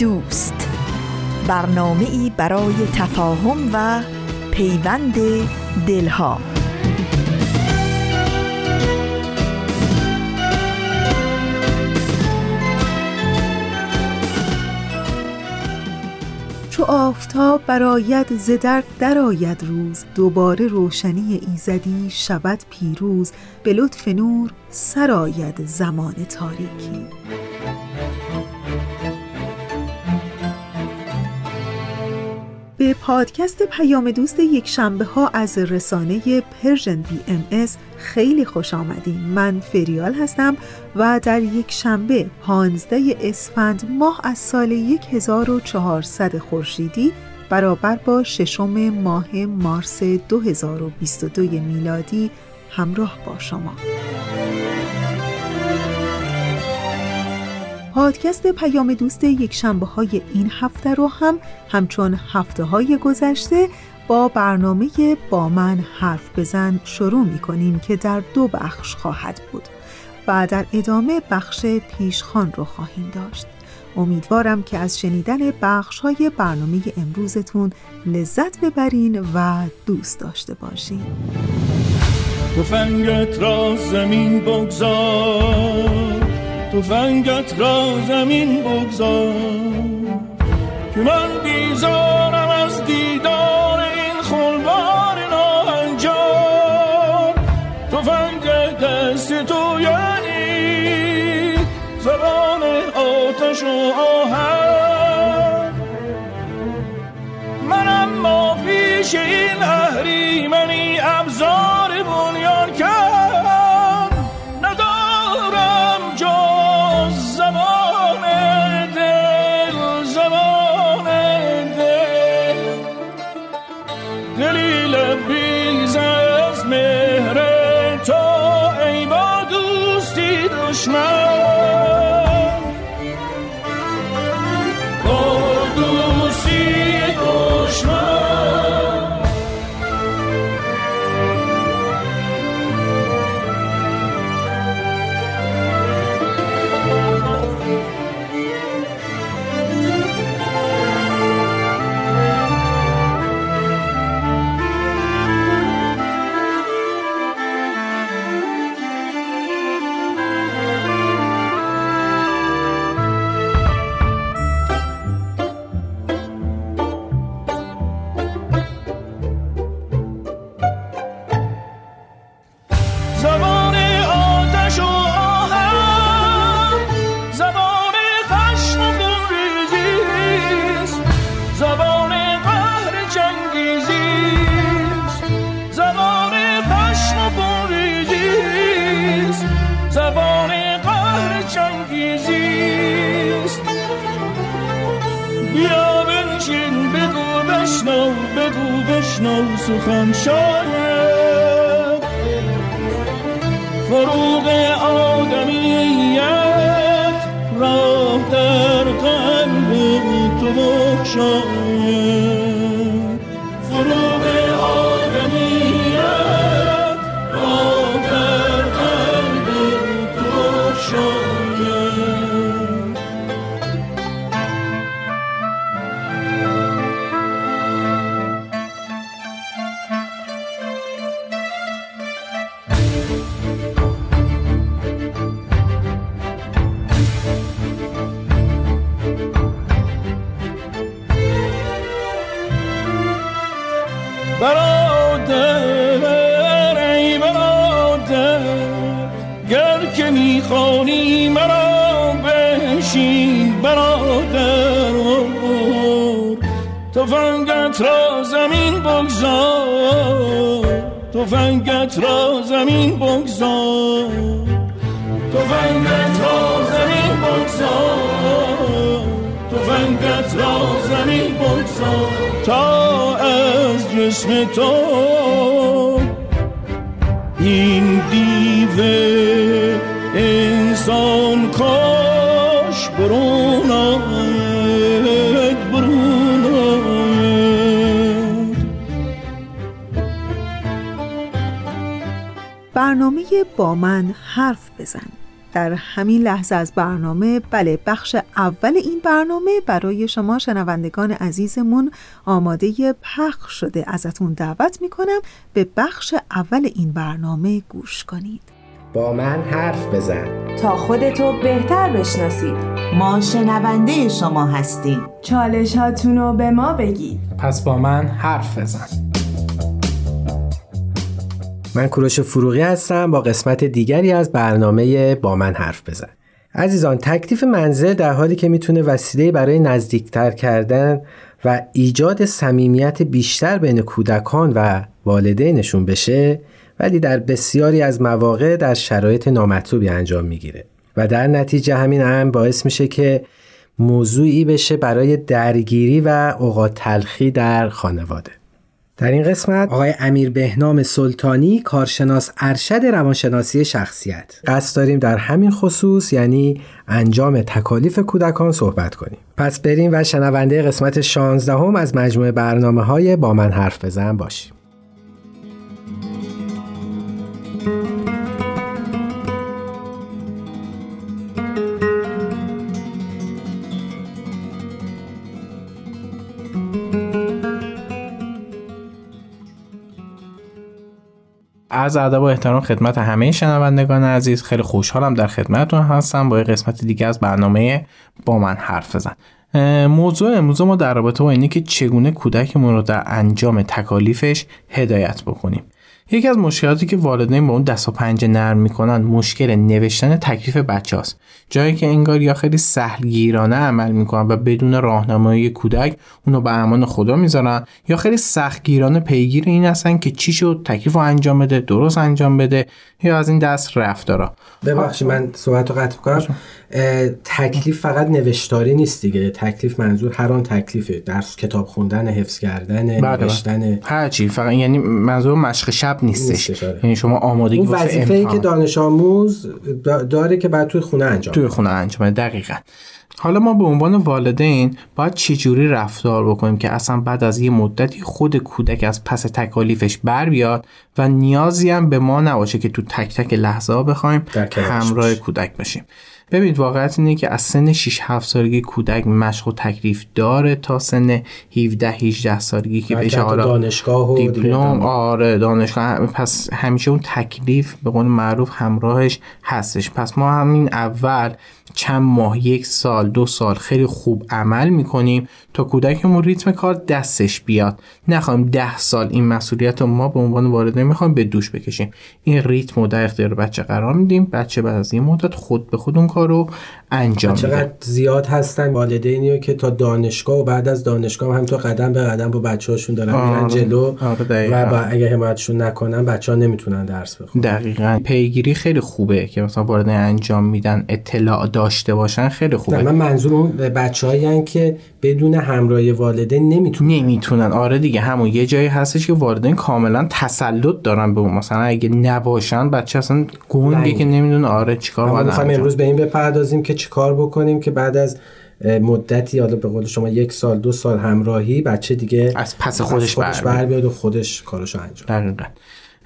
دوست. برنامه ای برای تفاهم و پیوند دلها. چو آفتاب براید ز در درآید روز دوباره روشنی ایزدی شود پیروز به لطف نور سراید زمان تاریکی. به پادکست پیام دوست یک شنبه ها از رسانه Persian BMS خیلی خوش آمدین. من فریال هستم و در یک شنبه 15 اسفند ماه از سال 1400 خورشیدی برابر با ششم ماه مارس 2022 میلادی همراه با شما. پادکست پیام دوست یک شنبه های این هفته رو هم همچون هفته های گذشته با برنامه با من حرف بزن شروع می کنیم که در دو بخش خواهد بود و در ادامه بخش پیشخان رو خواهیم داشت. امیدوارم که از شنیدن بخش های برنامه امروزتون لذت ببرین و دوست داشته باشین. تفنگت را زمین بگذار. فنگت را زمین بگذار. که من بیزارم از دیدار این خلوار ناهنجار فنگ دست تو یعنی زبان آتش و آهن. من اما پیش این اهریمنی ابزار بنیان کرد Smile. تو. این دیو انسان کاش برون آید برون آید برنامه با من حرف بزن. در همین لحظه از برنامه بله بخش اول این برنامه برای شما شنوندگان عزیزمون آماده پخش شده. ازتون دعوت می‌کنم به بخش اول این برنامه گوش کنید. با من حرف بزن. تا خودتو بهتر بشناسید ما شنونده شما هستیم. چالش هاتونو به ما بگید. پس با من حرف بزن. من کوروش فروغی هستم با قسمت دیگری از برنامه با من حرف بزن. عزیزان تکلیف منزل در حالی که می‌تونه وسیله برای نزدیکتر کردن و ایجاد صمیمیت بیشتر بین کودکان و والدینشون بشه ولی در بسیاری از مواقع در شرایط نامطلوبی انجام می‌گیره. و در نتیجه همین هم باعث میشه که موضوعی بشه برای درگیری و اوقات تلخی در خانواده. در این قسمت آقای امیر بهنام سلطانی کارشناس ارشد روانشناسی شخصیت. قصد داریم در همین خصوص یعنی انجام تکالیف کودکان صحبت کنیم. پس بریم و شنونده قسمت 16 هم از مجموعه برنامه های با من حرف بزن باشیم. از ادب و احترام خدمت همه شنوندگان عزیز. خیلی خوشحالم در خدمتتون هستم. با قسمت دیگه از برنامه با من حرف بزن. موضوع امروز ما در رابطه با اینه که چگونه کودکمون رو در انجام تکالیفش هدایت بکنیم. یکی از مشکلاتی که والدین با اون دست و پنجه نرم می‌کنن مشکل نوشتن تکلیف بچه هست. جایی که انگار یا خیلی سهلگیرانه عمل می‌کنن و بدون راهنمایی کودک اونو به امان خدا می‌ذارن یا خیلی سختگیرانه پیگیر این هستن که چی شد تکلیف رو انجام بده درست انجام بده یا از این دست رفتارا. ببخشید من صحبت رو قطع کنم تکلیف فقط نوشتاری نیست دیگه. تکلیف منظور هر آن تکلیفه. درس کتاب خوندن حفظ کردن بله، نوشتن. هر چی. فقط یعنی منظور مشق شب نیستش. نیستش، آره. یعنی شما آمادگی اون وظیفه ای که. دانش آموز دا- داره که بعد توی خونه انجام توی خونه انجام. دقیقا. حالا ما به عنوان والدین باید چجوری رفتار بکنیم که اصلا بعد از یه مدتی خود کودک از پس تکالیفش بر بیاد و نیازی هم به ما نباشه که تو تک تک لحظه ها بخوایم همراه. کودک باشیم. ببینید واقعیت اینه که از سن 6 7 سالگی کودک مشق و تکلیف داره تا سن 17 18 سالگی که حتی حالا دانشگاه و دیپلم. آره دانشگاه پس همیشه اون تکلیف به قول معروف همراهش هستش پس ما همین اول چند ماه یک سال دو سال خیلی خوب عمل می‌کنیم تا کودکمون ریتم کار دستش بیاد. نخواهیم ده سال این مسئولیت رو ما به عنوان والدین می‌خوایم به دوش بکشیم. این ریتم رو در اختیار بچه قرار میدیم. بچه بعد از یه مدت خود به خود اون کار رو انجام میده. چقدر زیاد هستن. والدینی که تا دانشگاه و بعد از دانشگاه هم تو قدم به قدم با بچه هاشون دارن میرن آره. جلو آره،. و با اگه حمایتشون نکنن بچه ها نمی‌تونن درس بخونن. دقیقا. پیگیری خیلی خوبه که مثلا والدین انجام میدن اطلاع داشته باشن خیلی نه خوبه من منظور اون بچه که بدون همراهی والدین نمی‌تونن. نمی‌تونن. آره دیگه همون یه جایی هستش که والدین کاملا تسلط دارن به اون. مثلا اگه نباشن بچه اصلا گنگه. که نمی‌دونه آره چیکار ما باید می‌خوایم انجام امروز به این بپردازیم که چیکار بکنیم که بعد از مدتی حالا به قول شما یک سال دو سال همراهی بچه دیگه از پس خودش بیاد. بر بیاد و خودش کارشو انجام دقیقا.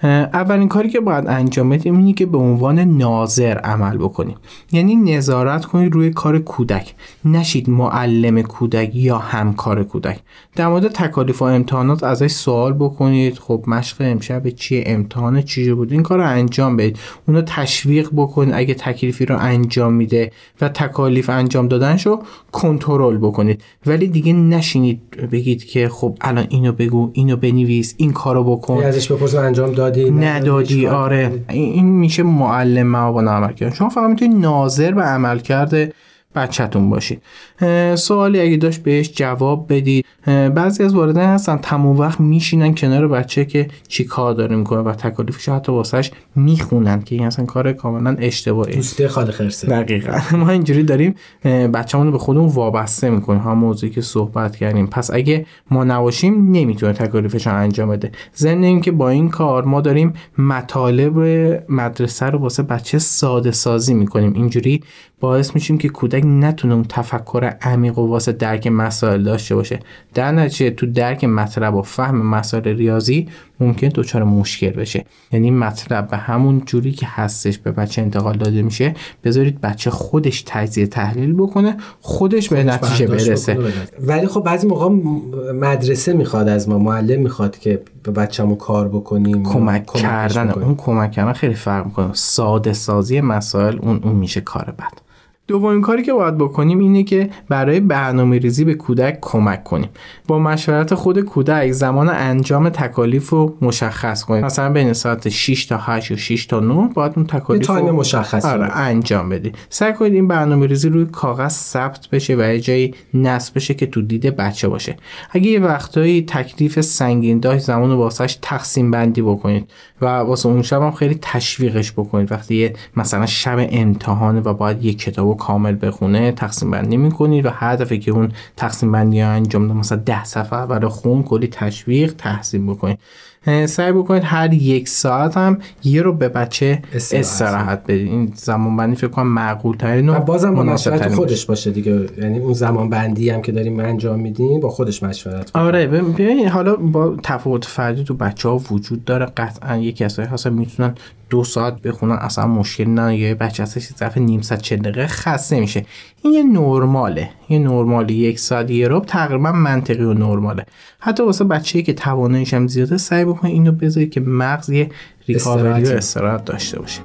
اولین کاری که باید انجام بدیم اینه که به عنوان ناظر عمل بکنیم. یعنی نظارت کنید روی کار کودک. نشید معلم کودک یا همکار کودک. در مورد تکالیف و امتحانات ازش سوال بکنید. خب مشق امشب چیه؟ امتحان چیه بود؟ این کار رو انجام بدید. اونو تشویق بکنید اگه تکلیفی رو انجام میده و تکالیف انجام دادنش رو کنترل بکنید. ولی دیگه نشینید بگید که خب الان اینو بگو اینو بنویس این کارو بکن. یعنی ازش بپرسیم انجام دادی ندادی؟ چیکار آره؟ این میشه معلم عمل کردن شما فقط می‌تونید ناظر به عمل کرده بچهتون باشید. سوالی اگه داشت بهش جواب بدید. بعضی از والدین هستن تمام وقت میشینن کنار بچه که چی کار داره می‌کنه و تکالیفش حتی واسهش می‌خونن که این اصلا کار کاملا اشتباهی. دوسته خاله خرسه. دقیقا. ما اینجوری داریم بچه‌مون رو به خودمون وابسته می‌کنیم. هم موضوعی که صحبت کردیم. پس اگه ما نباشیم نمی‌تونه تکالیفش انجام بده. ضمن اینکه با این کار ما داریم مطالب مدرسه رو واسه بچه ساده سازی می‌کنیم. اینجوری باعث میشیم که کودک نتونه اون تفکر عمیق و واسه درک مسائل داشته باشه. در نتیجه تو درک مطلب و فهم مسائل ریاضی ممکن دچار مشکل بشه. یعنی مطلب به همون جوری که هستش به بچه انتقال داده میشه بذارید بچه خودش تجزیه تحلیل بکنه خودش به نتیجه برسه. ولی خب بعضی موقع مدرسه می‌خواد از ما معلم می‌خواد که به بچه‌مو کار بکنیم کمک کردن. اون کمک کردن خیلی فرق می‌کنه. ساده سازی مسائل اون اون میشه کار بد. دومین کاری که باید بکنیم اینه که برای برنامه ریزی به کودک کمک کنیم. با مشورت خود کودک زمان انجام تکالیف رو مشخص کنیم. مثلا بین ساعت 6 تا 8 و 6 تا 9 باید اون تکالیف رو مشخص آره انجام بدید سعی کنید این برنامه ریزی روی کاغذ ثبت بشه و یه جایی نصب بشه که تو دید بچه باشه. اگه یه وقتایی تکلیف سنگین داشت زمان رو واسش تقسیم بندی بکنید و واسه اون شب هم خیلی تشویقش بکنید. وقتی مثلا شب امتحانه و باید یه کتاب کامل بخونه تقسیم بندی می‌کنید و هدفی که اون تقسیم بندی انجام ده مثلا ده صفحه برای خون کلی تشویق تحسین بکنید سعی بکنید هر یک ساعت هم یه رو به بچه استراحت. بدید این زمان بندی فکر کنم معقول ترین و بازم مناسبت خودش باشه دیگه. یعنی اون زمان بندی هم که داریم انجام میدیم با خودش مشورت کنیم. آره ببین حالا با تفاوت فردی تو بچه ها وجود داره. قطعا یکی از هست می‌تونن دو ساعت بخونن اصلا مشکل نه یه بچه هستش ظرف نیم ساعت چه دقیقه خسته میشه. این یه نرماله. یه نرمالی یک ساعت یه رب تقریبا منطقی و نرماله. حتی واسه بچه‌ای که تواناییش هم زیاده سعی بکنید اینو بذارید که مغز یه ریکاوری و استراحت داشته باشه.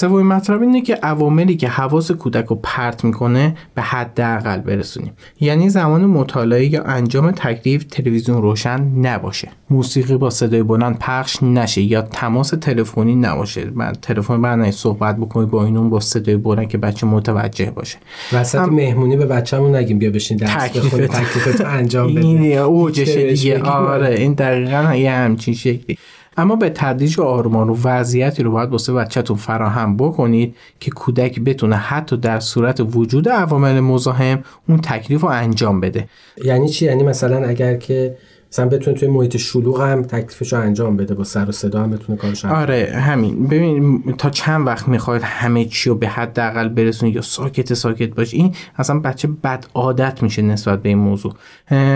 سومین مطلب اینه که عواملی که حواس کودک رو پرت می‌کنه به حداقل برسونیم. یعنی زمان مطالعه یا انجام تکلیف تلویزیون روشن نباشه. موسیقی با صدای بلند پخش نشه یا تماس تلفنی نباشه. من تلفن برنامه صحبت بکنید با اینون با صدای بلند که بچه متوجه باشه. وسط هم... مهمونی به بچه‌مون نگیم بیا بشین درس بخونی تکلیفت انجام بده این اوجش دیگه. آره این دقیقاً یه همچین شکلی. اما به تدریج و آرمان و وضعیتی رو باید واسه بچهتون فراهم بکنید که کودک بتونه حتی در صورت وجود عوامل مزاحم اون تکلیف رو انجام بده. یعنی چی؟ یعنی مثلا اگر که مثلا بتونه توی محیط شلوغ هم تکلیفش رو انجام بده با سر و صدا هم بتونه کارش انجام آره همین. ببین تا چند وقت می‌خواید همه چی رو به حداقل برسونید یا ساکت ساکت باش این اصلا بچه بد عادت میشه نسبت به این موضوع.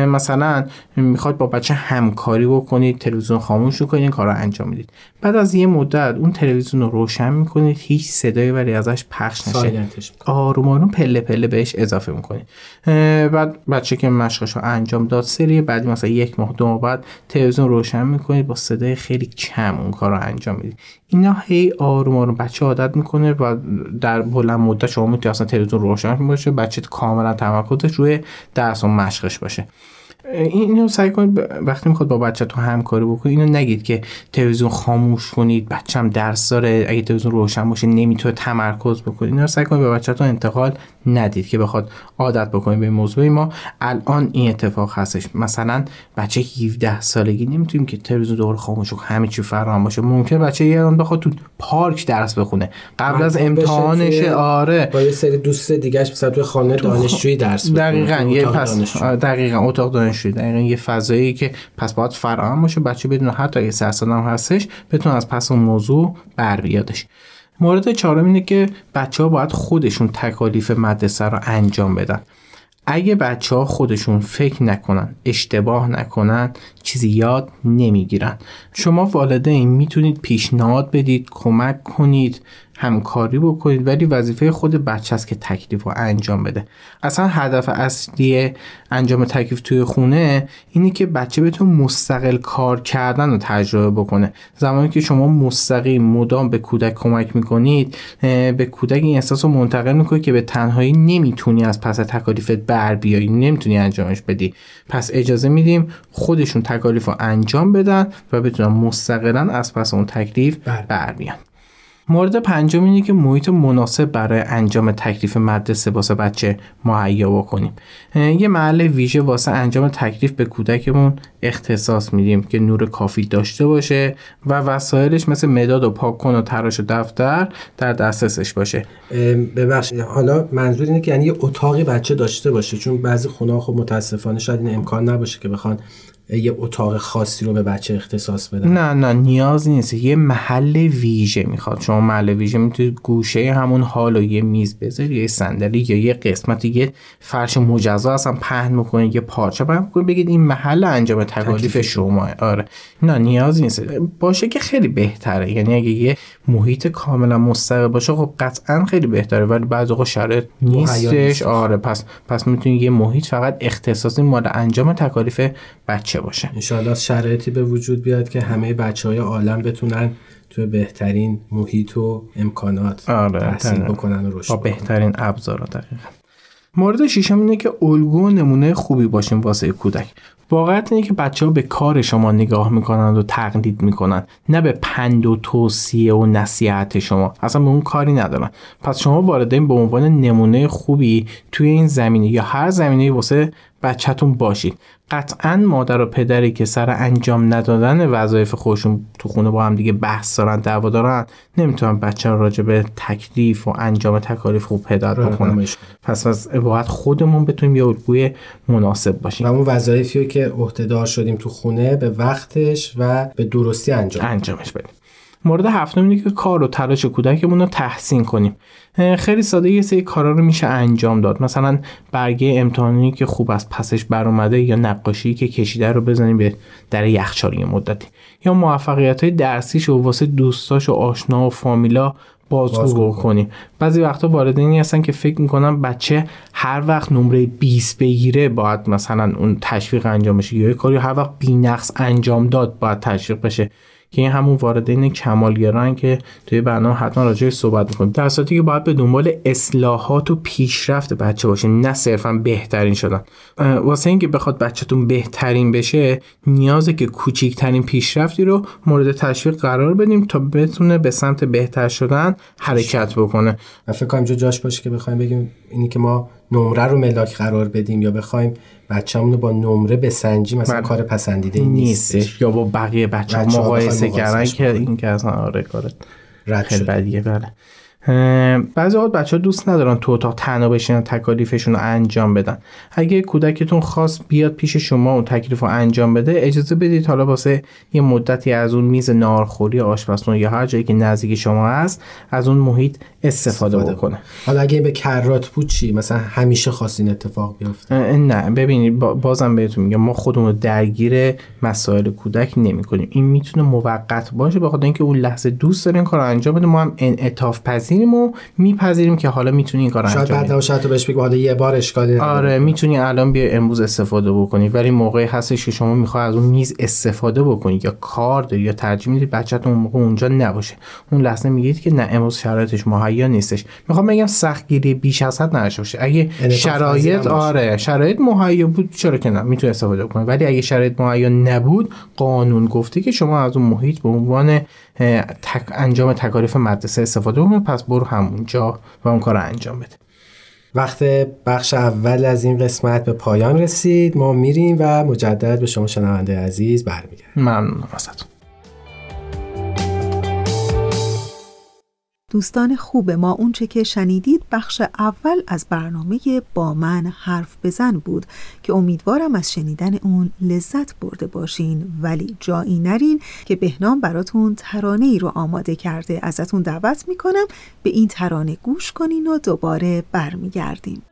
مثلا می‌خواد با بچه همکاری بکنید تلویزیون خاموش کنید کار رو انجام می‌دید. بعد از یه مدت اون تلویزیون رو روشن می‌کنید هیچ صدایی ولی ازش پخش نشه. آروم آروم پله پله بهش اضافه می‌کنید. بعد بچه که مشقش رو انجام داد سری بعدی مثلا یک دو ماه بعد تلویزیون روشن می‌کنید با صدای خیلی کم اون کار رو انجام می‌دید اینا هی آروم آروم بچه عادت می‌کنه و در بلند مدت شما می‌تونید اصلا تلویزیون روشن باشه بچه کاملا تمرکزش روی درس و مشقش باشه. اینو سعی کنید وقتی می‌خواد با بچه تو همکاری بکنید اینو نگید که تلویزیون خاموش کنید بچم درس داره اگه تلویزیون روشن باشه نمی‌تونه تمرکز بکنید. اینو سعی کنید به بچهتون انتقال ندید که بخواد عادت بکنید به موضوع. ما الان این اتفاق هستش. مثلا بچه 17 سالگی نمی‌تونیم که تلویزیون دور خاموش و همه چی فراهم باشه. ممکن بچه یه بخواد تو پارک درس بخونه. قبل از امتحانش آره. با یه سری دوست دیگه مثلا تو خانه دانشجویی درس بخونه. دقیقاً یه پس دقیقاً اتاق دانشجویی دقیقاً یه فضایی که پس باید فراهم باشه بچه بدون حتی اگه سه هم هستش بتونه از پس اون موضوع بر بیادش. مورد چهارم اینه که بچه ها باید خودشون تکالیف مدرسه رو انجام بدن. اگه بچه ها خودشون فکر نکنن اشتباه نکنن چیزی یاد نمی‌گیرن. شما والدین می‌تونید پیشنهاد بدید کمک کنید. همکاری بکنید ولی وظیفه خود بچه است که تکلیف رو انجام بده. اصلا هدف اصلی انجام تکلیف توی خونه اینه که بچه بتون مستقل کار کردن رو تجربه بکنه. زمانی که شما مستقیم مدام به کودک کمک می‌کنید به کودک این احساس رو منتقل می‌کنید که به تنهایی نمی‌تونی از پس تکالیفت بر بیایی نمی‌تونی انجامش بدی. پس اجازه میدیم خودشون تکالیف رو انجام بدن و بتونن مستقلا از پس اون تکلیف بر بیان. مورد پنجم اینه که محیط مناسب برای انجام تکلیف مدرسه واسه بچه مهیا بکنیم. یه محل ویژه واسه انجام تکلیف به کودکمون اختصاص میدیم که نور کافی داشته باشه و وسایلش مثل مداد و پاک کن و تراش و دفتر در دسترسش باشه. ببخشید. حالا منظور اینه که یعنی یه اتاقی بچه داشته باشه چون بعضی خونه خب متاسفانه شاید این امکان نباشه که بخوان یه اتاق خاصی رو به بچه اختصاص بدن؟ نه نه نیاز نیست. یه محل ویژه می‌خواد. شما محل ویژه می‌تونید گوشه همون حال و یه میز بذاری یه صندلی یا یه قسمت یه فرش مجزا اصلا پهن می‌کنید یه پارچه پهن می‌کنید. بگید این محل انجام تکالیف شما. آره. نه نیاز نیست. باشه که خیلی بهتره. یعنی اگه یه محیط کاملا مستقل باشه خب قطعا خیلی بهتره. ولی بعضی وقت شرایط نیستش. آره پس پس می‌تونید یه محیط فقط اختصاصی مال انجام تکالیف بچه باشه. انشاءالله شرایطی به وجود بیاد که همه بچه های عالم بتونن تو بهترین محیط و امکانات آره تحصیل بکنن و رشد با بهترین ابزارا دقیقا. مورد شیشم اینه که الگو و نمونه خوبی باشیم واسه کودک. واقعیت اینه که بچه ها به کار شما نگاه می‌کنند و تقلید می‌کنن نه به پند و توصیه و نصیحت شما. اصلا به اون کاری ندارن. پس شما والدین به عنوان نمونه خوبی توی این زمینه یا هر زمینه واسه بچهتون باشید. قطعا مادر و پدری که سر انجام ندادن وظایف خودشون تو خونه با هم دیگه بحث دارن دعوا دارن نمی‌تونن بچه رو راجع به تکلیف و انجام تکالیف خوب پدر بکنن. پس از باید خودمون بتونیم یه الگوی مناسب باشیم. و اون وظایفی که عهدهدار شدیم تو خونه به وقتش و به درستی انجام. انجامش بدیم. مورد هفتم اینه که کار و تلاش کودکمون رو تحسین کنیم. خیلی ساده یه سری کارا رو میشه انجام داد. مثلا برگه امتحانی که خوب از پسش بر اومده یا نقاشی که کشیده رو بزنیم به در یخچال مدتی. یا موفقیت های درسیش و واسه دوستاش و آشنا و فامیلا بازگو کنیم. بعضی وقتا والدینی هستن که فکر می‌کنن بچه هر وقت نمره 20 بگیره باید مثلا اون تشویق انجام بشه یا کاری هر وقت بینقص انجام داد باید تشویق بشه. که این همون وارد کمالگران که توی برنامه حتما راجعش صحبت می‌کنیم. در صورتی که باید به دنبال اصلاحات و پیشرفت بچه باشین نه صرفا بهترین شدن. واسه اینکه بخواد بچهتون بهترین بشه نیازه که کوچیکترین پیشرفتی رو مورد تشویق قرار بدیم تا بتونه به سمت بهتر شدن حرکت بکنه. فکر کنم جاش باشه که بخوایم بگیم اینی که ما نمره رو ملاک قرار بدیم یا بخوایم بچه‌مون رو با نمره بسنجیم مثلا. کار پسندیده نیستش. یا با بقیه بچه ها مقایسه کردن که این که اصلا آره کارت خیلی بدیه. بله. بعضی وقت بچه ها دوست ندارن تو اتاق تنها بشینن تکالیفشون رو انجام بدن. اگه کودکتون خواست بیاد پیش شما و تکلیف رو انجام بده اجازه بدید حالا واسه یه مدتی از اون میز نارخوری آشپزخونه یا هر جایی که نزدیک شما هست از اون محیط استفاده, بکنه. حالا اگه به کرات بود چی؟ مثلا همیشه خواستین اتفاق بیفته؟ نه ببینید بازم بهتون میگم ما خودمون رو درگیر مسائل کودک نمی کنیم این می‌تونه موقت باشه بخاطر اینکه اون لحظه دوست داره این کار انجام بده. ما هم انعطاف پذیریم و میپذیریم که حالا می‌تونی این کار انجام بدی. شاید بعد بهش بگی حالا یه بار اشکالی آره می‌تونی الان بیا امروز استفاده بکنی ولی موقعی هستش که شما می‌خوای از اون میز استفاده بکنی یا کار داری یا ترجیح میدی بچه‌تون اون موقع اونجا نباشه. اون لحظه میگید که نه امروز شرایطش مهیا نیستش. می‌خوام بگم سختگیری بیش از حد نشه باشه. اگه شرایط آره شرایط مهیا بود چرا که نه می‌تونه استفاده کنه ولی اگه شرایط مهیا نبود قانون گفته که شما از اون محیط به عنوان تک انجام تکالیف مدرسه استفاده کنید پس برو همونجا و اون کار انجام بده. وقت بخش اول از این قسمت به پایان رسید. ما میریم و مجدد به شما شنونده عزیز برمیگردیم. ممنونم ازتون. دوستان خوب ما اونچه که شنیدید بخش اول از برنامه با من حرف بزن بود که امیدوارم از شنیدن اون لذت برده باشین. ولی جایی نرین که بهنام براتون ترانه ای رو آماده کرده. ازتون دعوت می‌کنم به این ترانه گوش کنین و دوباره برمیگردیم.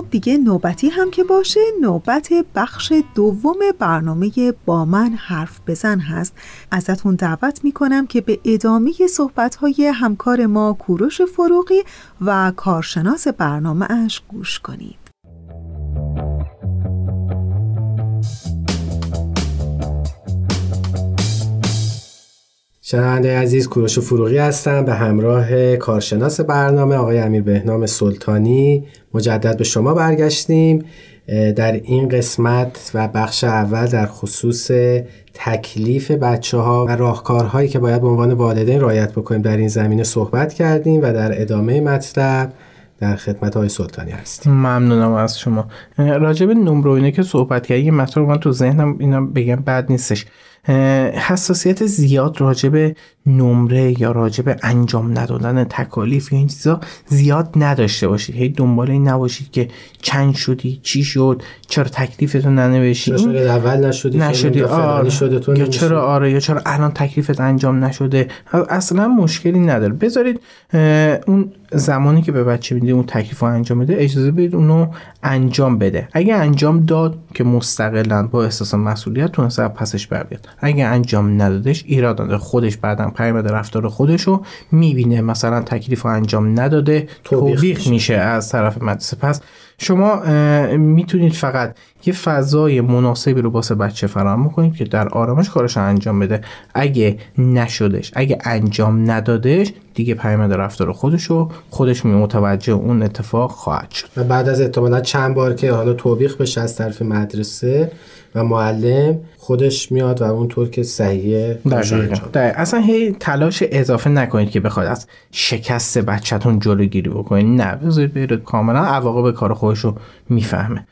خب دیگه نوبتی هم که باشه نوبت بخش دوم برنامه با من حرف بزن هست. ازتون دعوت می‌کنم که به ادامه صحبت های همکار ما کوروش فروغی و کارشناس برنامه اش گوش کنید. شنونده عزیز کوروش فروغی هستم به همراه کارشناس برنامه آقای امیر بهنام سلطانی. مجدد به شما برگشتیم. در این قسمت و بخش اول در خصوص تکلیف بچه ها و راهکارهایی که باید به عنوان والدین رایت بکنیم در این زمینه صحبت کردیم و در ادامه مطلب در خدمت های سلطانی هستیم. ممنونم از شما. راجب نمره اینه که صحبت کردی یه مطلب من تو ذهنم اینا بگم بد نیستش. حساسیت زیاد راجب نمره یا راجب انجام ندادن تکالیف یا این چیزا زیاد نداشته باشید. هی دنبال این نباشید که چند شدی چی شد چرا تکلیفتون ننوشید چرا اول نشدی نشدی. آره. یا چرا؟ آره. یا چرا الان تکلیفت انجام نشده؟ اصلا مشکلی نداره. بذارید اون زمانی که به بچه میده اون تکلیف رو انجام بده اجازه بدید اونو انجام بده. اگه انجام داد که مستقلا با احساس مسئولیت تونسته پسش بر بیاد. اگه انجام ندادش ایراد نداره. خودش بعدا پیامد رفتار خودش رو می‌بینه. مثلا تکلیف رو انجام نداده توبیخ میشه. از طرف مدرسه. پس شما می‌تونید فقط یه فضای مناسبی رو واسه بچه فراهم کنید که در آرامش کارش انجام بده. اگه نشدش اگه انجام ندادش دیگه پیامد رفتار خودش رو خودش می متوجه اون اتفاق خواهد شد. و بعد از احتمالا چند بار که حالا توبیخ بشه از طرف مدرسه و معلم خودش میاد و اونطور که صحیحه اصلا هی تلاش اضافه نکنید که بخواد از شکست بچهتون جلوگیری بکنید. نه بذارید برید کاملا عواقب کار خودش رو می‌فهمه.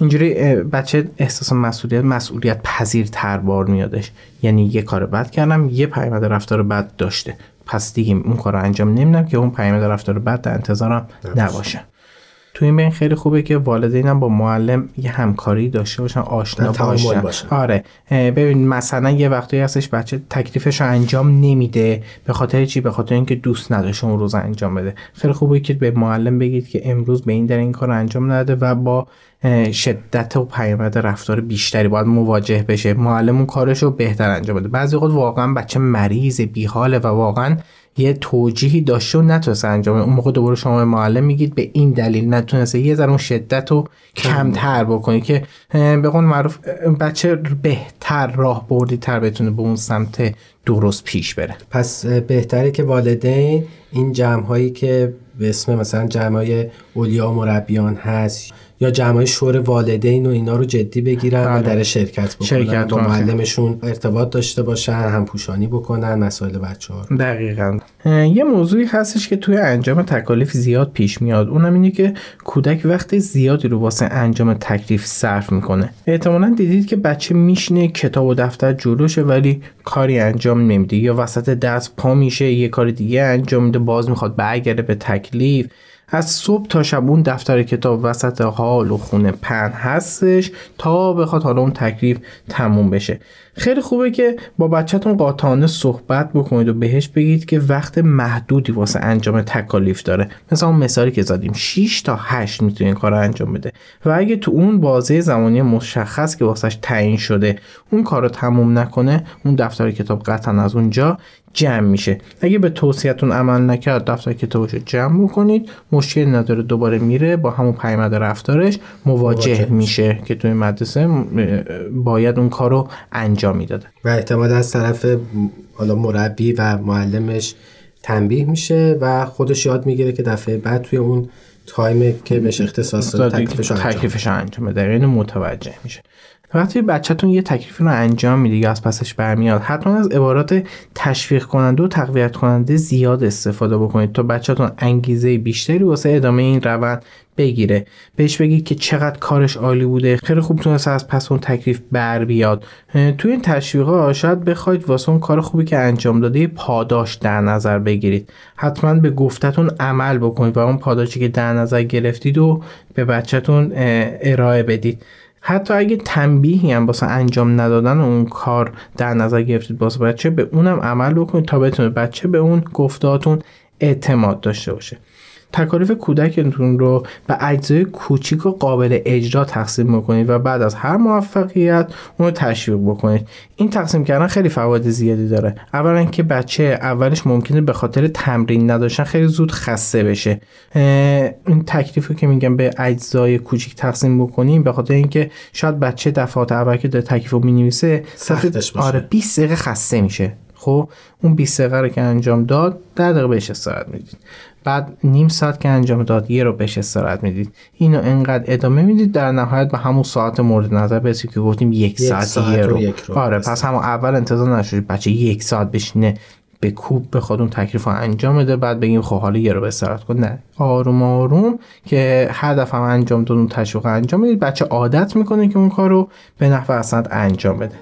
اینجوری بچه احساس مسئولیت مسئولیت پذیر تر بار میادش. یعنی یه کار بد کردم یه پیامد رفتار بد داشته. پس دیگه اون کار رو انجام نمیدم که اون پیامد رفتار بد در انتظارم نباشه. تو این بین خیلی خوبه که والدینم با معلم یه همکاری داشته باشن آشنا باشن. باشن. آره. ببین مثلا یه وقتی هستش بچه تکلیفش رو انجام نمیده به خاطر چی؟ به خاطر اینکه دوست نداشته اون روز انجام بده. خیلی خوبه که به معلم بگید که امروز به این در این کار انجام نده و با شدت و پیامد رفتار بیشتری باید مواجه بشه. معلم اون کارش رو بهتر انجام بده. بعضی وقت واقعا بچه مریض بیحاله و واقعا یه توجیهی داشته و نتونسته انجام اون موقع دوباره شما معلم میگید به این دلیل نتونسته. یه ذره اون شدت رو کمتر بکنی که به قول معروف بچه بهتر راه بردی تر بتونه به اون سمت درست پیش بره. پس بهتره که والدین این جمع هایی که به اسم مثلا جمع های اولیا مربیان هست یا جمعای شور والدین و اینا رو جدی بگیرن و بله. در شرکت بکنن. شرکت با معلمشون ارتباط داشته باشن هم پوشانی بکنن مسائل بچه ها دقیقا. یه موضوعی هستش که توی انجام تکالیف زیاد پیش میاد. اونم اینه که کودک وقت زیادی رو واسه انجام تکلیف صرف می‌کنه. احتمالا دیدید که بچه میشنه کتاب و دفتر جلوشه ولی کاری انجام نمیده. یا وسط دست پا میشه یه کار دیگه انجام میده باز می‌خواد برگرده به تکلیف. از صبح تا شب اون دفتر کتاب وسط حال و خونه پن هستش تا بخواد حالا اون تکلیف تموم بشه. خیلی خوبه که با بچهتون قاطعانه صحبت بکنید و بهش بگید که وقت محدودی واسه انجام تکالیف داره. مثلا اون مثالی که زدیم 6 تا 8 می‌تونه این کار رو انجام بده. و اگه تو اون بازه زمانی مشخص که واسش تعیین شده اون کار رو تموم نکنه اون دفتر کتاب قطعا از اونجا جمع میشه. اگه به توصیهتون عمل نکرد دفتر کتابش رو جمع بکنید. مشکل نداره دوباره میره با همون پیامد رفتارش مواجه, میشه. که توی مدرسه باید اون کار رو انجام می‌داده. و احتمال از طرف حالا مربی و معلمش تنبیه میشه و خودش یاد می‌گیره که دفعه بعد توی اون تایم که بهش اختصاص داده تکلیفش انجام بده یعنی متوجه میشه. وقتی بچهتون یه تکلیف رو انجام میده یا از پسش برمیاد. حتما از عبارات تشویق کننده و تقویت کننده زیاد استفاده بکنید تا بچهتون انگیزه بیشتری واسه ادامه این روند بگیره. بهش بگید که چقدر کارش عالی بوده. خیلی خوب تونسته از پس اون تکلیف بر بیاد. توی این تشویقا شاید بخواید واسه اون کار خوبی که انجام داده پاداش در نظر بگیرید. حتما به گفتتون عمل بکنید و اون پاداشی که در نظر گرفتید و به بچهتون ارائه بدید. حتی اگه تنبیهی هم واسه انجام ندادن اون کار در نظر گرفتید واسه بچه به اونم عمل بکنید تا بتونه بچه به اون گفتاتون اعتماد داشته باشه. تکالیف کودکتون رو به اجزای کوچیک و قابل اجرا تقسیم بکنید و بعد از هر موفقیت اون رو تشویق بکنید. این تقسیم کردن خیلی فواید زیادی داره. اولا که بچه اولش ممکنه به خاطر تمرین نداشتن خیلی زود خسته بشه. این تکلیف که میگم به اجزای کوچیک تقسیم بکنیم به خاطر اینکه شاید بچه دفعات اول که داره تکلیف رو می‌نویسه آره 20 دقیقه خسته میشه. خب اون 20 دقیقه رو که انجام داد 10 دقیقه بهش استراحت می‌دید. بعد نیم ساعت که انجام داد یه رو بهش استراحت می‌دید. اینو انقدر ادامه می‌دید در نهایت به همون ساعت مورد نظر برسید که گفتیم یک, ساعت, ساعت یه رو, یک رو. آره پس همون اول انتظار نشد بچه یک ساعت بشینه به کوب به خودون تکلیف رو انجام بده بعد بگیم خب حالا یه رو به استراحت کن. نه. آروم آروم که هر دفعه هم انجام داد اون تشویق انجام می‌دید بچه عادت می‌کنه که اون کار رو به نحو اصلا انجام بده.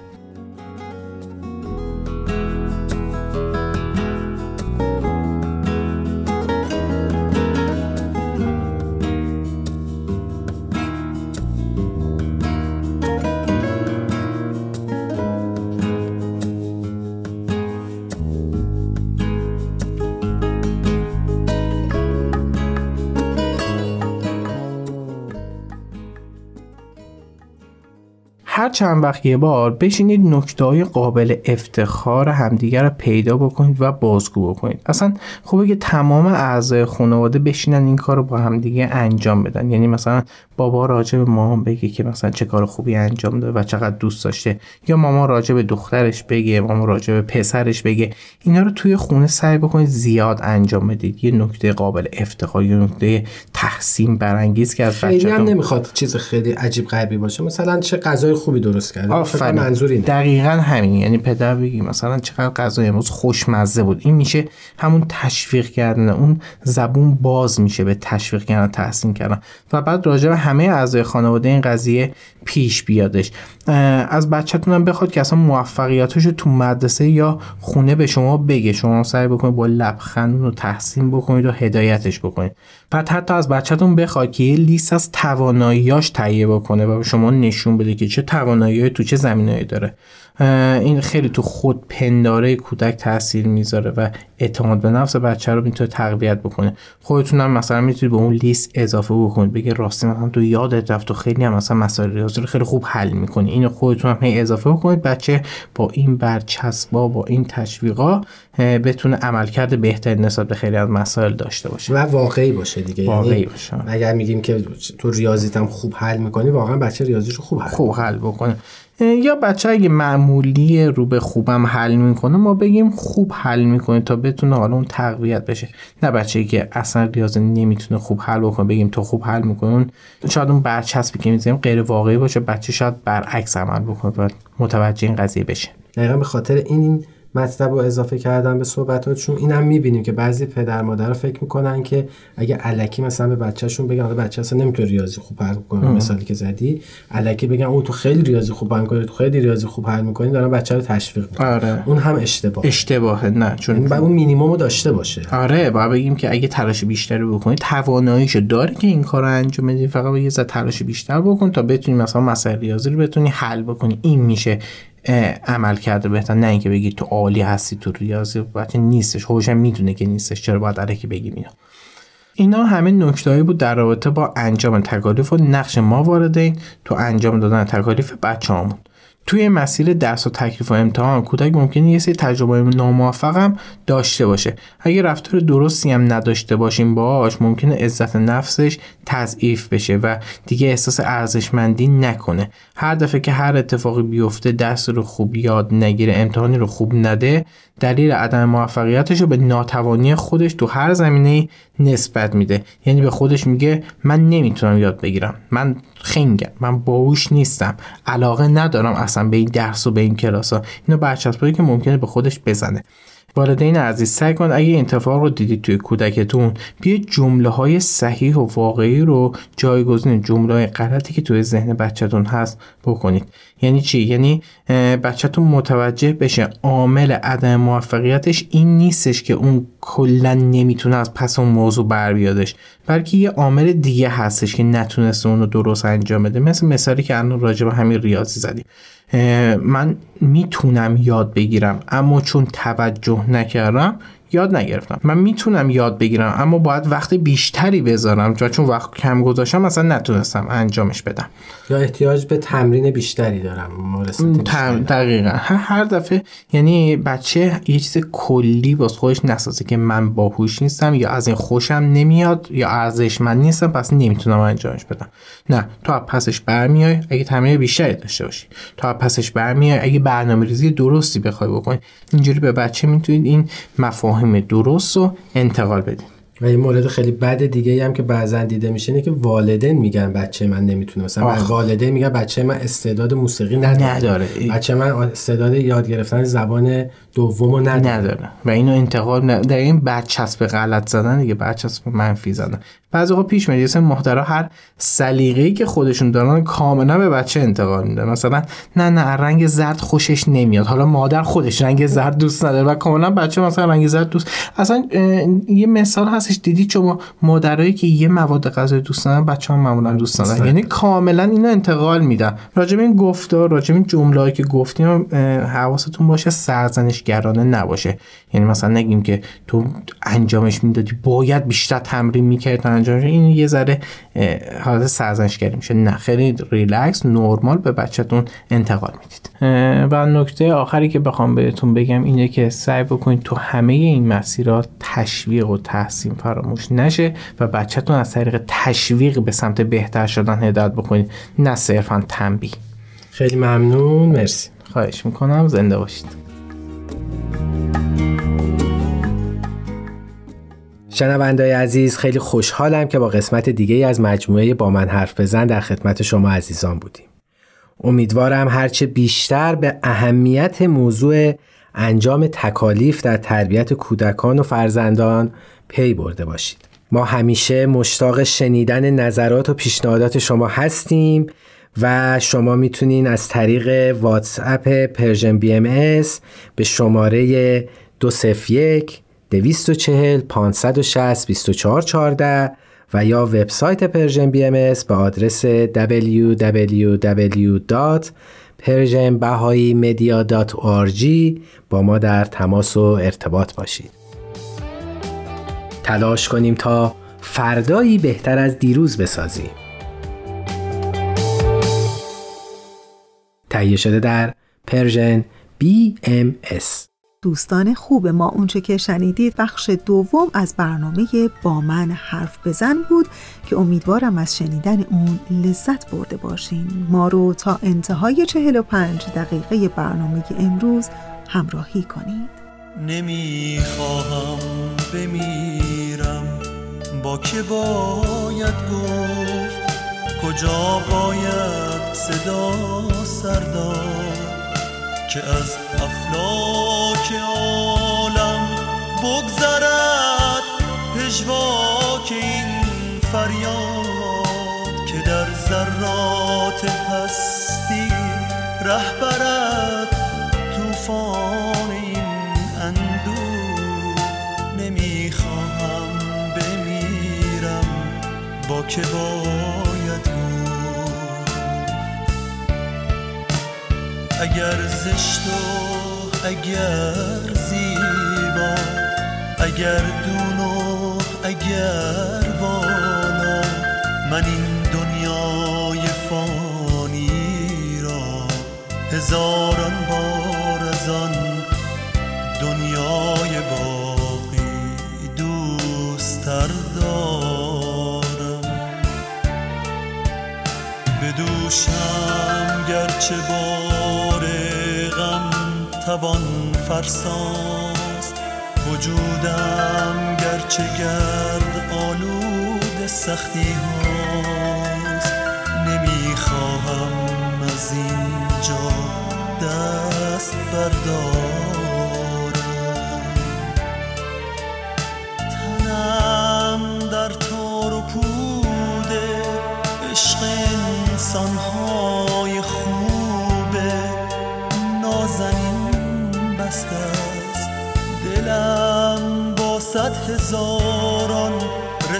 چند وقت یه بار بشینید نکته های قابل افتخار همدیگر رو پیدا بکنید و بازگو بکنید. اصلا خوبه که تمام اعضای خانواده بشینن این کار رو با همدیگه انجام بدن. یعنی مثلا بابا راجع به مامان بگه که مثلا چه کار خوبی انجام داده و چقدر دوست داشته. یا ماما راجع به دخترش بگه ماما راجع به پسرش بگه. اینا رو توی خونه سعی بکنید زیاد انجام بدید. یه نکته قابل افتخار یه نکته تحسین برانگیز که از خیلی هم نمی‌خواد چیز خیلی عجیب غریبی باشه. مثلا چه غذای خوبی درست کرده؟ آفرین. منظور اینه دقیقا همین. یعنی پدر بگی مثلا چقدر غذای امروز خوشمزه بود. این میشه همون تشویق کردن. اون زبون باز میشه به تشویق کردن تحسین کردن. و بعد راجع به همه اعضای خانواده این قضیه پیش بیادش. از بچه‌تون هم بخواد که اصلا موفقیتش تو مدرسه یا خونه به شما بگه. شما سعی بکنید با لبخند رو تحسین بکنید و هدایتش بکنید. بعد حتی از بچهتون بخواد که یه لیست از تواناییاش تهیه بکنه و شما نشون بده که چه توانایی تو چه زمینهایی داره. این خیلی تو خود پنداره کودک تاثیر می‌ذاره و اعتماد به نفس بچه رو می‌تونه تقویت بکنه. خودتون هم مثلا می‌تونید به اون لیست اضافه بکنید. بگه راستی مثلا تو یادت رفت و خیلی هم مثلا مسائل ریاضی رو خیلی خوب حل می‌کنی. اینو خودتون هم اضافه بکنید. بچه با این برچسبا با این تشویقا بتونه عملکرد بهتری نسبت به خیلی از مسائل داشته باشه. و واقعی باشه دیگه. یعنی واقعی باشه. اگر میگیم که تو ریاضیت هم خوب حل می‌کنی واقعا بچه ریاضیشو خوب حل خوب حل بکنه. یا بچه اگه معمولی رو به خوبم حل می‌کنه ما بگیم خوب حل می‌کنه تا بتونه حالا اون تقویت بشه. نه بچه که اصلا ریاضی نمی‌تونه خوب حل بکنه بگیم تو خوب حل می‌کنه شاید اون برچسبی که می‌زنیم غیر واقعی باشه. بچه شاید برعکس عمل بکنه و متوجه این قضیه بشه. دقیقا به خاطر این مطلب رو اضافه کردن به صحبتاتشون اینم می‌بینیم که بعضی پدر مادر فکر می‌کنن که اگه علکی مثلا به بچهشون بگن حالا بچه اصلا نمی‌تونه ریاضی خوب حل کنه مثالی که زدی علکی بگن او تو خیلی ریاضی خوب حل تو خیلی ریاضی خوب حل می‌کنی دارن بچه رو تشویق می‌کنن. آره. اون هم اشتباه. اشتباهه نه چون یعنی بعد اون مینیمم داشته باشه. آره باید بگیم که اگه تلاش بیشتری بکنی تواناییشو داره که این کارو انجام بدی. فقط یه ذره تلاش بیشتر بکن تا بتونی مثلا مسائل ریاضی رو بتونی حل بکنی. این میشه. عمل کرده بهتر. نه اینکه بگی تو عالی هستی تو ریاضی بچه نیستش. خودش می‌دونه که نیستش. چرا باید علیکی بگیم اینا؟ اینا همه نکتهایی بود در رابطه با انجام تکالیف و نقش ما واردین تو انجام دادن تکالیف بچه همون. توی مسیر درس و تکلیف و امتحان کودک ممکنه یه سری تجربه ناموفق هم داشته باشه. اگه رفتار درستی هم نداشته باشیم باهاش ممکنه عزت نفسش تضعیف بشه و دیگه احساس ارزشمندی نکنه. هر دفعه که هر اتفاقی بیفته درس رو خوب یاد نگیره امتحانی رو خوب نده دلیل عدم موفقیتش رو به ناتوانی خودش تو هر زمینه نسبت میده. یعنی به خودش میگه من نمی‌تونم یاد بگیرم. من خنگم من باهوش نیستم. علاقه ندارم اصلا به این درس و به این کلاس ها. اینو برچسبایی که ممکنه به خودش بزنه. والدین عزیز سعی کن اگه این اتفاق رو دیدید توی کودکتون بیا جمله های صحیح و واقعی رو جایگزین جمله های غلطی که توی ذهن بچهتون هست بکنید. یعنی چی؟ یعنی بچهتون متوجه بشه عامل عدم موفقیتش این نیستش که اون کلا نمی‌تونه از پس اون موضوع بر بیادش. بلکه یه عامل دیگه هستش که نتونسته اون رو درست انجام بده. مثل مثالی که الان راجع به همین ریاضی زدیم. من می‌تونم یاد بگیرم اما چون توجه نکردم یاد نگرفتم. من می‌تونم یاد بگیرم اما باید وقت بیشتری بذارم چون وقت کم گذاشتم مثلا نتونستم انجامش بدم. یا احتیاج به تمرین بیشتری دارم دقیقا. هر دفعه یعنی بچه یه چیز کلی باز خودش نسازه که من باهوش نیستم یا از این خوشم نمیاد یا ارزش من نیستم پس نمی‌تونم انجامش بدم. نه تو پسش برمیای اگه تمرین بیشتری داشته باشی. تو پسش برمیای اگه برنامه ریزی درستی بخوای بکنی اینجوری به بچه می‌تونید این مفاهیم درست رو انتقال بدید و یه مورد خیلی بد دیگه هم که بعضا دیده میشه اینه که والدین میگن بچه من نمی‌تونه مثلا. والدین میگن بچه من استعداد موسیقی نداره, نداره. بچه من استعداد یاد گرفتن زبان دومو نداره. نداره و اینو انتقال نداره. در این به غلط زدن دیگه به منفی زدن بعضی وقت پیش میاد محترا هر سلیقه‌ای که خودشون دارن کاملا به بچه انتقال میده مثلا نه نه رنگ زرد خوشش نمیاد حالا مادر خودش رنگ زرد دوست نداره و کاملا بچه مثلا رنگ زرد دوست اصلا یه مثال هستش دیدی شما مادرایی که یه مواد غذایی دوست ندارن بچه‌ها معمولا دوست ندارن یعنی کاملا اینو انتقال میدن. راجع به این گفتار راجع به این جمله‌ای که گفتیم حواستون باشه سرزنشگرانه نباشه. یعنی مثلا نگیم که تو انجامش می‌دادی باید بیشتر تمرین می‌کرد انجام این یه ذره حالت سرزنشگری میشه. نه خیلی ریلکس نرمال به بچهتون انتقال می‌دید. و نکته آخری که بخوام بهتون بگم اینه که سعی بکنید تو همه این مسیرات تشویق و تحسین فراموش نشه و بچهتون از طریق تشویق به سمت بهتر شدن هدایت بکنید نه صرفا تنبیه. خیلی ممنون مرسی. خواهش می‌کنم زنده باشید. شنوندای عزیز خیلی خوشحالم که با قسمت دیگه از مجموعه با من حرف بزن در خدمت شما عزیزان بودیم. امیدوارم هرچه بیشتر به اهمیت موضوع انجام تکالیف در تربیت کودکان و فرزندان پی برده باشید. ما همیشه مشتاق شنیدن نظرات و پیشنهادات شما هستیم و شما می‌تونین از طریق واتساپ Persian BMS به شماره 201 240 560 2414 و یا وبسایت Persian BMS به آدرس www.persianbahaimedia.org با ما در تماس و ارتباط باشید. تلاش کنیم تا فردایی بهتر از دیروز بسازیم. تهیه شده در پرژن BMS دوستان خوب ما اونچه که شنیدید بخش دوم از برنامه با من حرف بزن بود که امیدوارم از شنیدن اون لذت برده باشین. ما رو تا انتهای 45 دقیقه برنامه امروز همراهی کنید. نمی‌خواهم بمیرم. با که باید گفت کجا باید صدا سردار که از افلاک عالم بگذرد پژواک این فریاد که در ذرات هستی رهبرد طوفان. که باید اگر زشت و اگر زیبا اگر دون و اگر والا من این دنیای فانی را هزاران بدوشم گرچه با توان فرساست؟ وجودم گرچه گرد آلود سختی هاست. نمی‌خواهم از اینجا دست بردارم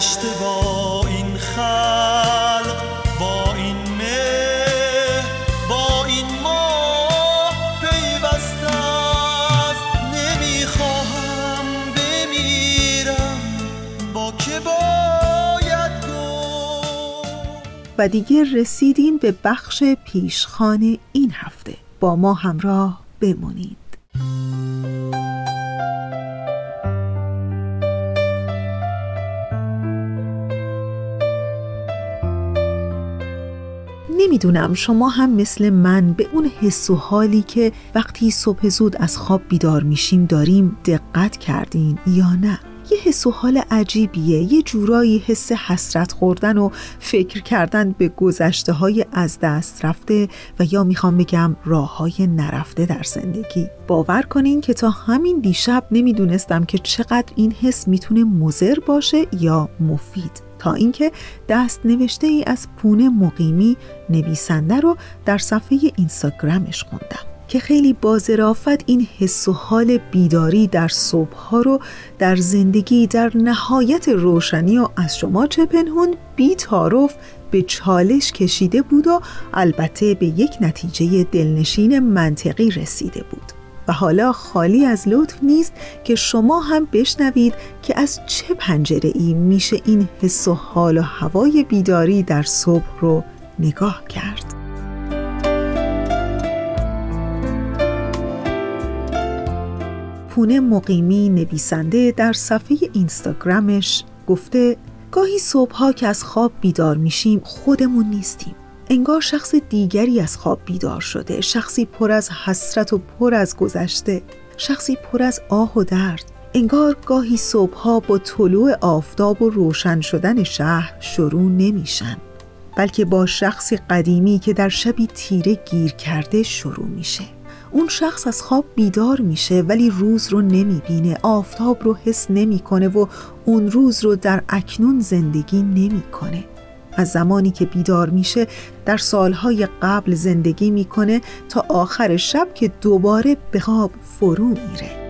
گذشته با این خلق با این مه با این ما پیوست است. نمی‌خواهم بمیرم. با که باید و دیگه رسیدیم به بخش پیشخانه این هفته. با ما همراه بمونید. نمی‌دونم. شما هم مثل من به اون حس و حالی که وقتی صبح زود از خواب بیدار میشیم داریم دقت کردین یا نه؟ یه حس و حال عجیبیه. یه جورایی حس حسرت خوردن و فکر کردن به گذشته های از دست رفته و یا می‌خوام بگم راه های نرفته در زندگی. باور کنین که تا همین دیشب نمی‌دونستم که چقدر این حس می‌تونه مزر باشه یا مفید. تا اینکه دست نوشته ای از پونه مقیمی نویسنده رو در صفحه اینستاگرامش خوندم که خیلی بازرافت این حس و حال بیداری در صبحها رو در زندگی در نهایت روشنی و از شما چه پنهون بی تعارف به چالش کشیده بود و البته به یک نتیجه دلنشین منطقی رسیده بود. حالا خالی از لطف نیست که شما هم بشنوید که از چه پنجره ای میشه این حس و حال و هوای بیداری در صبح رو نگاه کرد. پونه مقیمی نویسنده در صفحه اینستاگرامش گفته گاهی صبحها که از خواب بیدار میشیم خودمون نیستیم. انگار شخص دیگری از خواب بیدار شده شخصی پر از حسرت و پر از گذشته شخصی پر از آه و درد. انگار گاهی صبحها با طلوع آفتاب و روشن شدن شهر شروع نمیشن بلکه با شخصی قدیمی که در شبی تیره گیر کرده شروع میشه. اون شخص از خواب بیدار میشه ولی روز رو نمی‌بینه آفتاب رو حس نمی‌کنه و اون روز رو در اکنون زندگی نمی‌کنه. از زمانی که بیدار میشه در سالهای قبل زندگی می‌کنه تا آخر شب که دوباره به خواب فرو میره.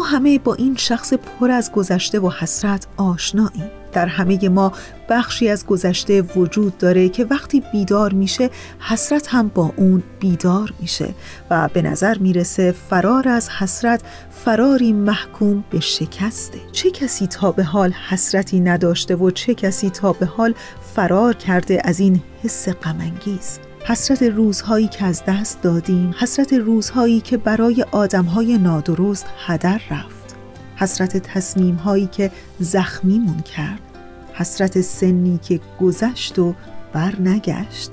همه با این شخص پر از گذشته و حسرت آشناییم. در همه ما بخشی از گذشته وجود داره که وقتی بیدار میشه حسرت هم با اون بیدار میشه و به نظر می‌رسه فرار از حسرت فراری محکوم به شکسته. چه کسی تا به حال حسرتی نداشته و چه کسی تا به حال فرار کرده از این حس غمانگیز؟ حسرت روزهایی که از دست دادیم حسرت روزهایی که برای آدمهای نادرست هدر رفت. حسرت تصمیم هایی که زخمیمون کرد. حسرت سنی که گذشت و بر نگشت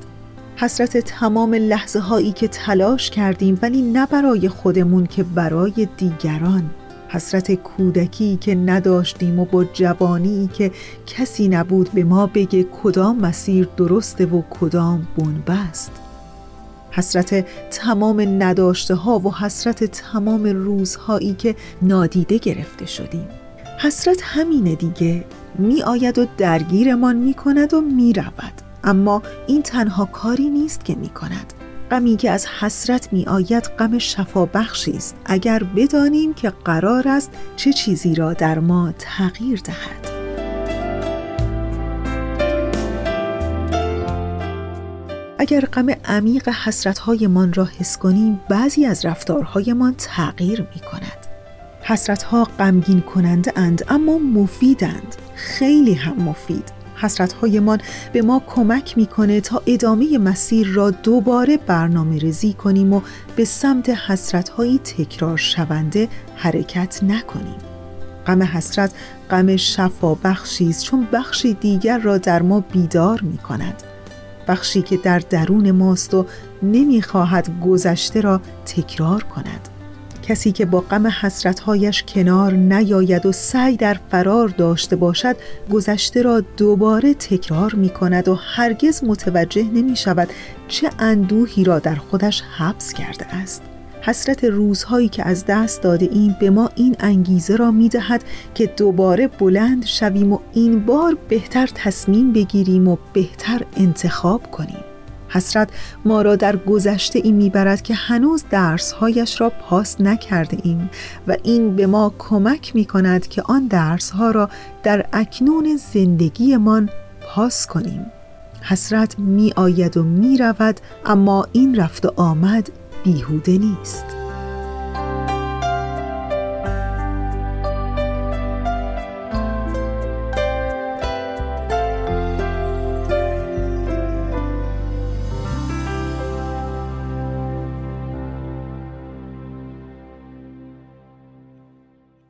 حسرت تمام لحظه هایی که تلاش کردیم ولی نه برای خودمون که برای دیگران. حسرت کودکی که نداشتیم و با جوانی که کسی نبود به ما بگه کدام مسیر درسته و کدام بنبست. حسرت تمام نداشته ها و حسرت تمام روزهایی که نادیده گرفته شدیم. حسرت همینه دیگه می آید و درگیرمان می کند و می رود اما این تنها کاری نیست که می کند غمی که از حسرت می آید غم شفا بخشی است. اگر بدانیم که قرار است چه چیزی را در ما تغییر دهد. اگر غم عمیق حسرتهایمان را حس کنیم بعضی از رفتارهایمان تغییر می کند حسرتها غمگین کننده اند اما مفیدند. خیلی هم مفید. حسرتهایمان به ما کمک می‌کنه تا ادامه مسیر را دوباره برنامه ریزی کنیم و به سمت حسرتهایی تکرار شونده حرکت نکنیم. غم حسرت غم شفا بخشی است چون بخشی دیگر را در ما بیدار می کند بخشی که در درون ماست و نمی‌خواهد گذشته را تکرار کند. کسی که با غم حسرتهایش کنار نیاید و سعی در فرار داشته باشد گذشته را دوباره تکرار می کند و هرگز متوجه نمی شود چه اندوهی را در خودش حبس کرده است. حسرت روزهایی که از دست داده ایم به ما این انگیزه را می دهد که دوباره بلند شویم و این بار بهتر تصمیم بگیریم و بهتر انتخاب کنیم. حسرت ما را در گذشته ای می‌برد که هنوز درسهایش را پاس نکرده ایم و این به ما کمک می کند که آن درسها را در اکنون زندگیمان پاس کنیم. حسرت می آید و می رود اما این رفت و آمد بیهوده نیست.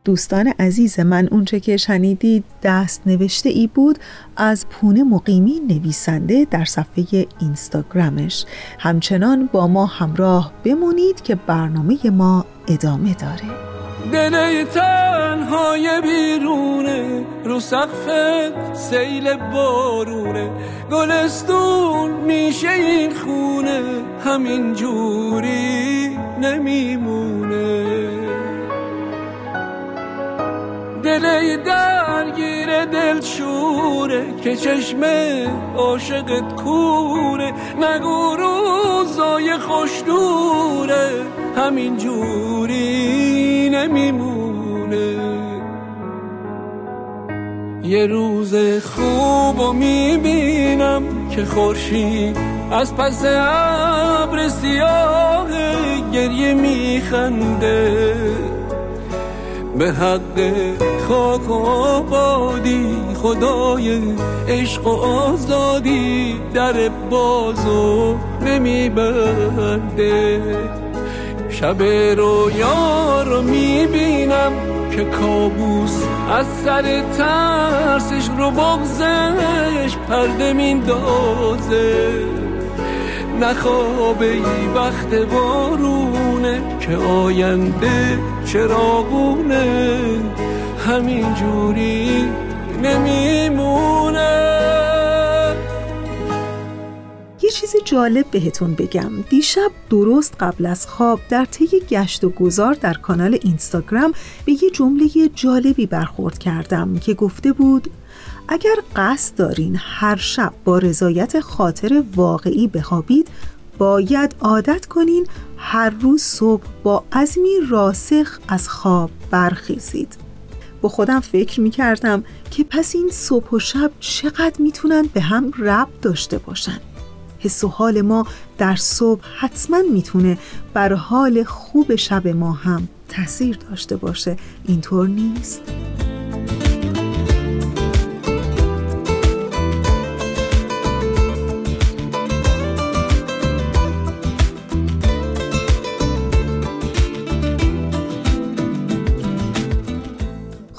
دوستان عزیز من اونچه که شنیدید دست نوشته ای بود از پونه مقیمی نویسنده در صفحه اینستاگرامش. همچنان با ما همراه بمونید که برنامه ما ادامه داره. دل تنهای بیرونه رو سقف سیل بارونه. گلستون میشه این خونه همین جوری نمیمونه. دل درگیر دل شوره که چشم عاشقت کوره نگو روزای خوش دوره همین جوری نمیمونه. یه روز خوب و می‌بینم که خورشید از پس ابر سیاه گریه میخنده. به حق خاک و آبادی خدای عشق و آزادی در بازو نمیبنده شب رویا رو می‌بینم که کابوس از سر ترسش رو بغزش پرده میندازه. نخوابه ای وقت بارونه که آینده چراغونه همین جوری نمیمونه. یه چیز جالب بهتون بگم. دیشب درست قبل از خواب در طی گشت و گذار در کانال اینستاگرام به یه جمله جالبی برخورد کردم که گفته بود اگر قصد دارین هر شب با رضایت خاطر واقعی بخوابید باید عادت کنین هر روز صبح با عزمی راسخ از خواب برخیزید. با خودم فکر می کردم که پس این صبح و شب چقدر می‌تونن به هم ربط داشته باشن. حس و حال ما در صبح حتما می‌تونه بر حال خوب شب ما هم تاثیر داشته باشه. اینطور نیست؟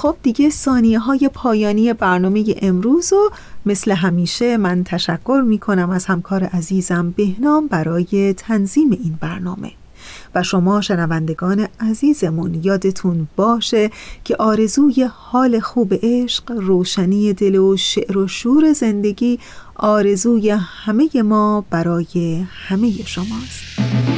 خب دیگه ثانیه های پایانی برنامه امروز و مثل همیشه من تشکر می کنم از همکار عزیزم بهنام برای تنظیم این برنامه. و شما شنوندگان عزیزمون یادتون باشه که آرزوی حال خوب عشق روشنی دل و شعر و شور زندگی آرزوی همه ما برای همه شماست.